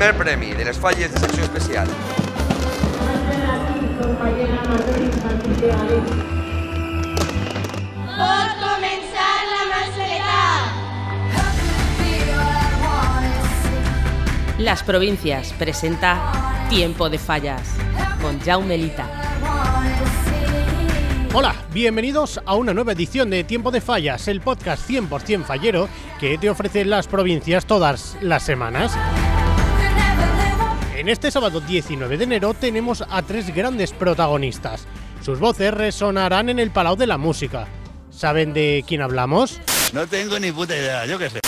primer premi de les falles de secció especial. Pot començar la mascleta. Las Provincias presenta Tiempo de Fallas con Jaume Lita. Hola, bienvenidos a una nueva edición de Tiempo de Fallas, el podcast 100% fallero que te ofrece las provincias todas las semanas. En este sábado 19 de enero tenemos a tres grandes protagonistas. Sus voces resonarán en el Palau de la Música. ¿Saben de quién hablamos? No tengo ni puta idea, yo qué sé.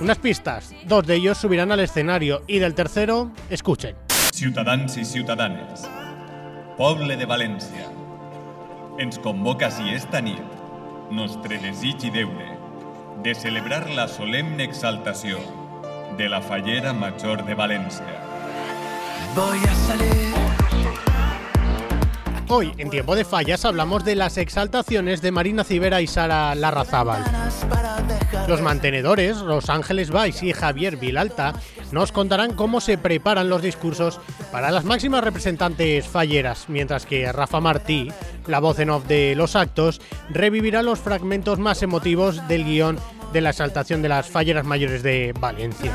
Unas pistas. Dos de ellos subirán al escenario y del tercero, escuchen. Ciutadans i ciutadanes, poble de València, ens convoca així esta nit, nostre desig i deure, de celebrar la solemne exaltació de la Fallera Major de València. Voy a salir. Hoy, en Tiempo de Fallas, hablamos de las exaltaciones de Marina Civera y Sara Larrazábal. Los mantenedores, Los Ángeles Vice y Javier Vilalta, nos contarán cómo se preparan los discursos para las máximas representantes falleras, mientras que Rafa Martí, la voz en off de los actos, revivirá los fragmentos más emotivos del guion de la exaltación de las falleras mayores de Valencia.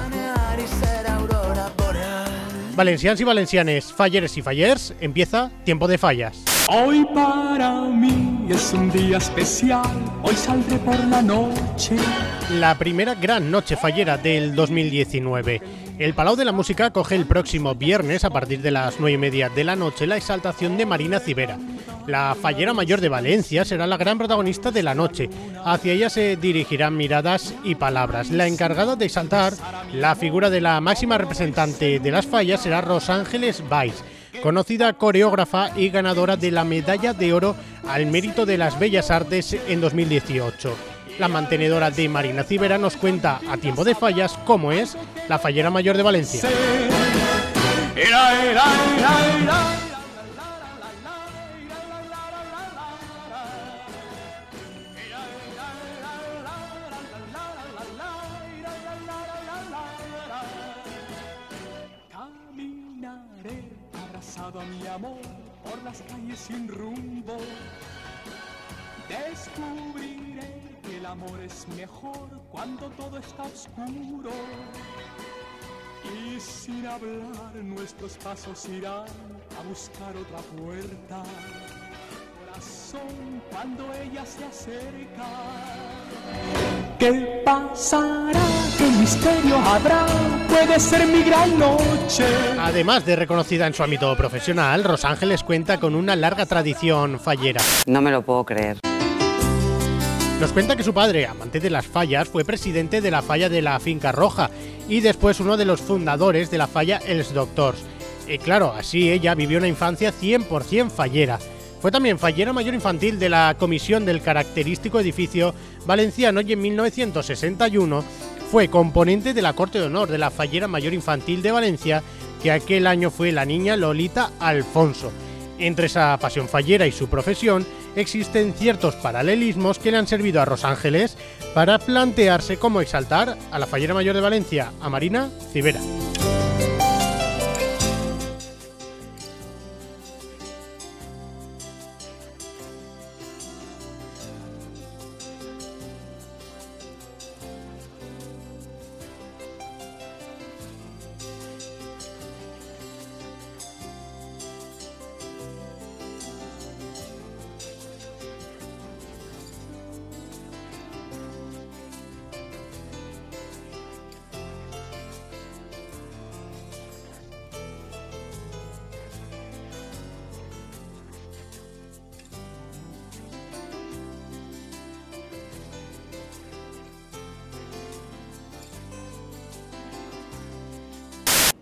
Valencians y valencianes, falleres y fallers, empieza Tiempo de Fallas. Hoy para mí es un día especial, hoy saldré por la noche. La primera gran noche fallera del 2019. El Palau de la Música coge el próximo viernes a partir de las 9 y media de la noche la exaltación de Marina Civera. La fallera mayor de Valencia será la gran protagonista de la noche. Hacia ella se dirigirán miradas y palabras. La encargada de exaltar la figura de la máxima representante de las fallas será Rosángeles Valls conocida coreógrafa y ganadora de la medalla de oro al mérito de las bellas artes en 2018. La mantenedora de Marina Civera nos cuenta a tiempo de fallas cómo es la fallera mayor de Valencia. Por las calles sin rumbo. Descubriré que el amor es mejor cuando todo está oscuro. Y sin hablar nuestros pasos irán a buscar otra puerta. Corazón cuando ella se acerca. ¿Qué pasará? ¿Qué misterio habrá? Puede ser mi gran noche. Además de reconocida en su ámbito profesional, Rosángeles cuenta con una larga tradición fallera. No me lo puedo creer. Nos cuenta que su padre, amante de las fallas, fue presidente de la falla de la Finca Roja y después uno de los fundadores de la falla Els Doctors. Y claro, así ella vivió una infancia 100% fallera. Fue también fallera mayor infantil de la comisión del característico edificio valenciano y en 1961 fue componente de la Corte de Honor de la Fallera Mayor Infantil de Valencia, que aquel año fue la niña Lolita Alfonso. Entre esa pasión fallera y su profesión existen ciertos paralelismos que le han servido a Rosángeles para plantearse cómo exaltar a la Fallera Mayor de Valencia, a Marina Civera.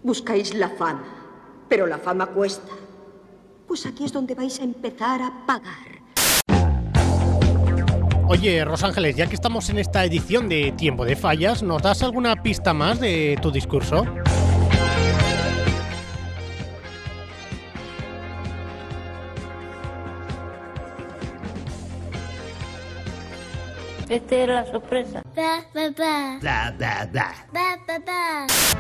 Buscáis la fama, pero la fama cuesta. Pues aquí es donde vais a empezar a pagar. Oye, Rosángeles, ya que estamos en esta edición de Tiempo de Fallas, ¿nos das alguna pista más de tu discurso? Esta era la sorpresa. Bla, bla, bla. Ba, ba, ba.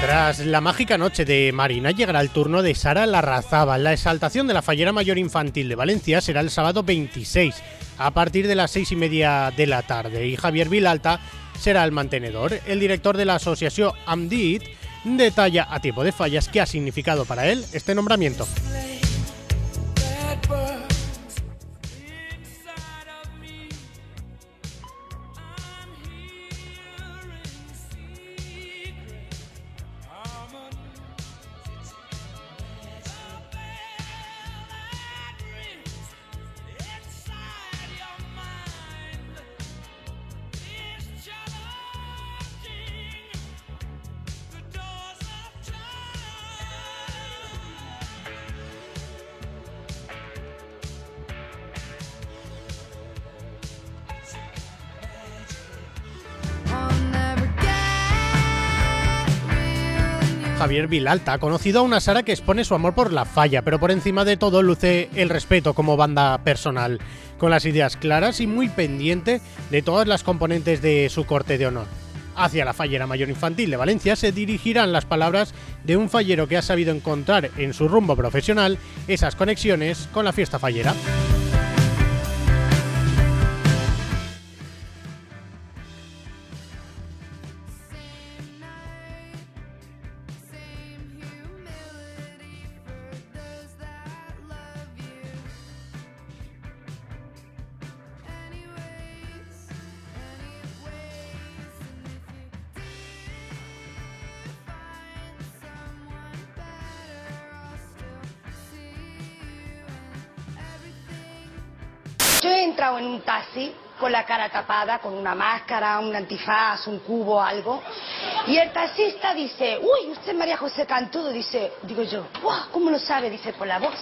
Tras la mágica noche de Marina llegará el turno de Sara Larrazaba. La exaltación de la Fallera Mayor Infantil de Valencia será el sábado 26 a partir de las seis y media de la tarde y Javier Vilalta será el mantenedor. El director de la asociación AMDIT detalla a tiempo de fallas qué ha significado para él este nombramiento. Javier Vilalta ha conocido a una Sara que expone su amor por la falla, pero por encima de todo luce el respeto como banda personal, con las ideas claras y muy pendiente de todas las componentes de su corte de honor. Hacia la fallera mayor infantil de Valencia se dirigirán las palabras de un fallero que ha sabido encontrar en su rumbo profesional esas conexiones con la fiesta fallera. Yo he entrado en un taxi con la cara tapada, con una máscara, un antifaz, un cubo, algo. Y el taxista dice, uy, usted María José Cantudo. Dice, digo yo, "Buah, ¿cómo lo sabe? Dice, por la voz.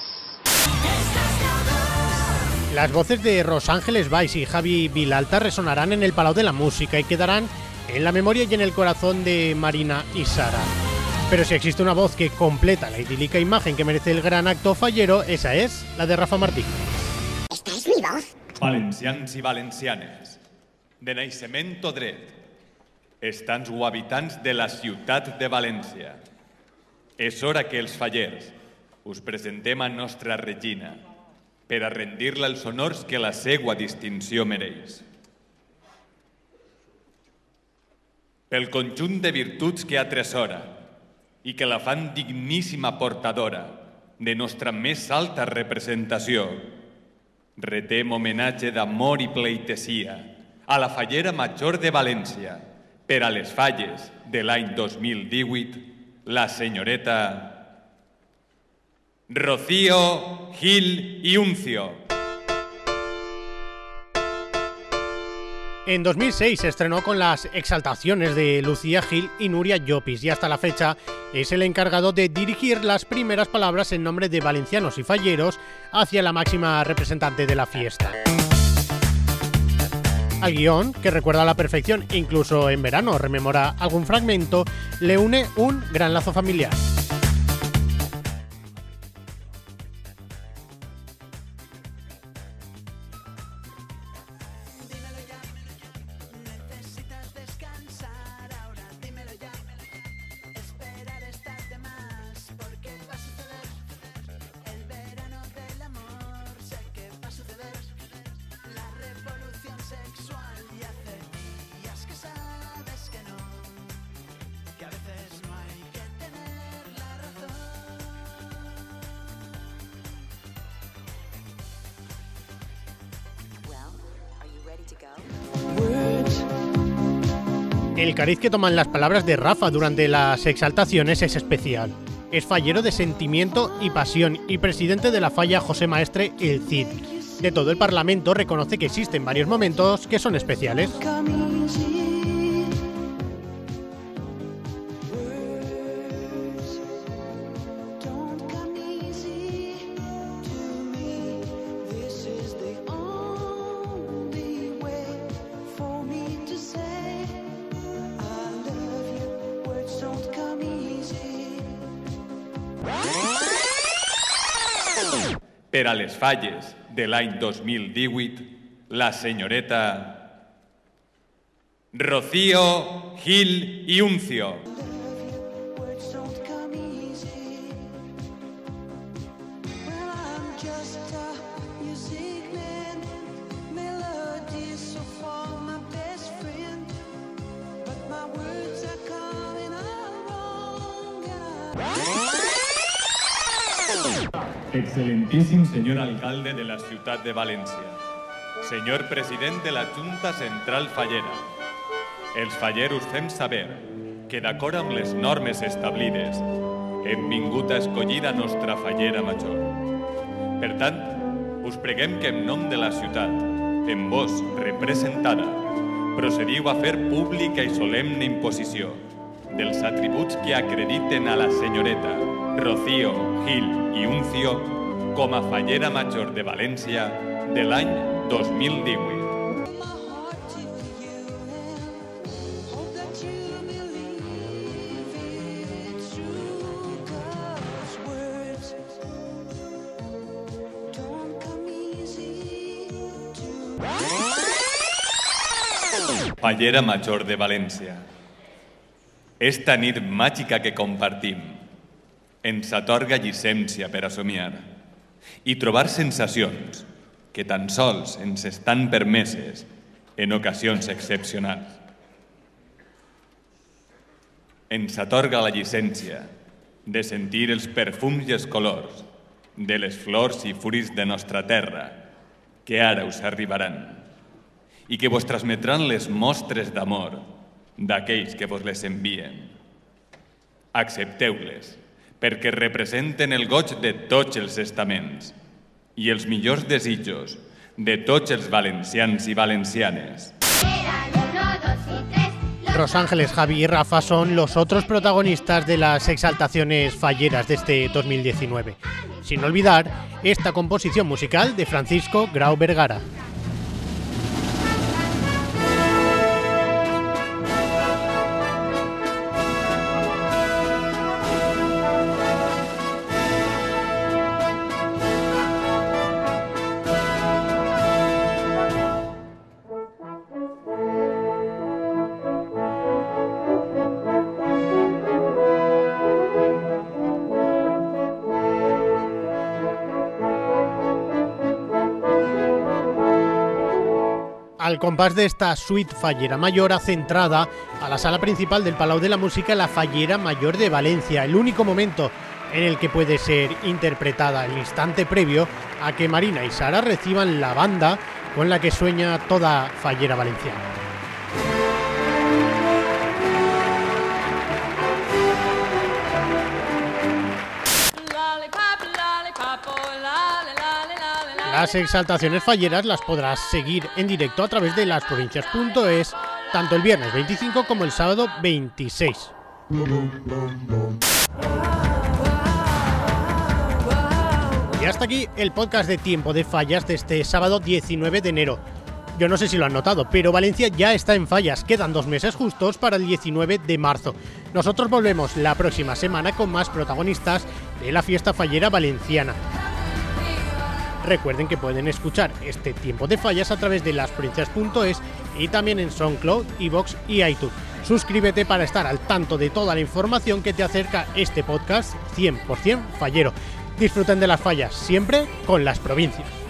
Las voces de Rosángeles Valls y Javi Vilalta resonarán en el Palau de la Música y quedarán en la memoria y en el corazón de Marina y Sara. Pero si existe una voz que completa la idílica imagen que merece el gran acto fallero, esa es la de Rafa Martí. Voz. Valencians i valencianes, de naixement o dret, estants o habitants de la ciutat de València. És hora que els fallers us presentem a nostra regina per a rendir-la els honors que la segua distinció mereix. Pel conjunt de virtuts que atresora i que la fan digníssima portadora de nostra més alta representació, retem homenatge d'amor i pleitesia a la fallera major de València per a les falles de l'any 2018, la senyoreta Rocío Gil y Uncio. En 2006 se estrenó con las exaltaciones de Lucía Gil y Nuria Llopis y hasta la fecha es el encargado de dirigir las primeras palabras en nombre de valencianos y falleros hacia la máxima representante de la fiesta. Al guion, que recuerda a la perfección incluso en verano rememora algún fragmento, le une un gran lazo familiar. El cariz que toman las palabras de Rafa durante las exaltaciones es especial. Es fallero de sentimiento y pasión y presidente de la falla José Maestre El Cid. De todo el Parlamento reconoce que existen varios momentos que son especiales. Per a les falles de l'any 2018, la senyoreta Rocío, Gil y Uncio. Excelentíssim senyor alcalde de la ciutat de València, senyor president de la Junta Central Fallera, els falleros fem saber que d'acord amb les normes establides hem vingut a escollir a nostra fallera major. Per tant, us preguem que en nom de la ciutat, en vos representada, procediu a fer pública i solemne imposició dels atributs que acrediten a la senyoreta Rocío, Gil i Uncio com a fallera major de València de l'any 2018. Fallera Major de València. Esta nit màgica que compartim ens atorga llicència per a somiar i trobar sensacions que tan sols ens estan permeses en ocasions excepcionals. Ens atorga la llicència de sentir els perfums i els colors de les flors i furis de nostra terra que ara us arribaran i que vos transmetran les mostres d'amor d'aquells que vos les envien. Accepteu-les, perquè representen el goig de tots els estaments i els millors desitjos de tots valencians i valencianes. Rosángeles, Javi y Rafa son los otros protagonistas de las exaltaciones falleras de este 2019. Sin olvidar esta composición musical de Francisco Grau Vergara. Al compás de esta suite fallera mayor hace entrada a la sala principal del Palau de la Música la Fallera Mayor de Valencia, el único momento en el que puede ser interpretada el instante previo a que Marina y Sara reciban la banda con la que sueña toda Fallera Valenciana. Las exaltaciones falleras las podrás seguir en directo a través de lasprovincias.es tanto el viernes 25 como el sábado 26. Y hasta aquí el podcast de Tiempo de Fallas de este sábado 19 de enero. Yo no sé si lo han notado, pero Valencia ya está en fallas. Quedan dos meses justos para el 19 de marzo. Nosotros volvemos la próxima semana con más protagonistas de la fiesta fallera valenciana. Recuerden que pueden escuchar este tiempo de fallas a través de lasprovincias.es y también en SoundCloud, Evox y iTunes. Suscríbete para estar al tanto de toda la información que te acerca este podcast 100% fallero. Disfruten de las fallas siempre con las provincias.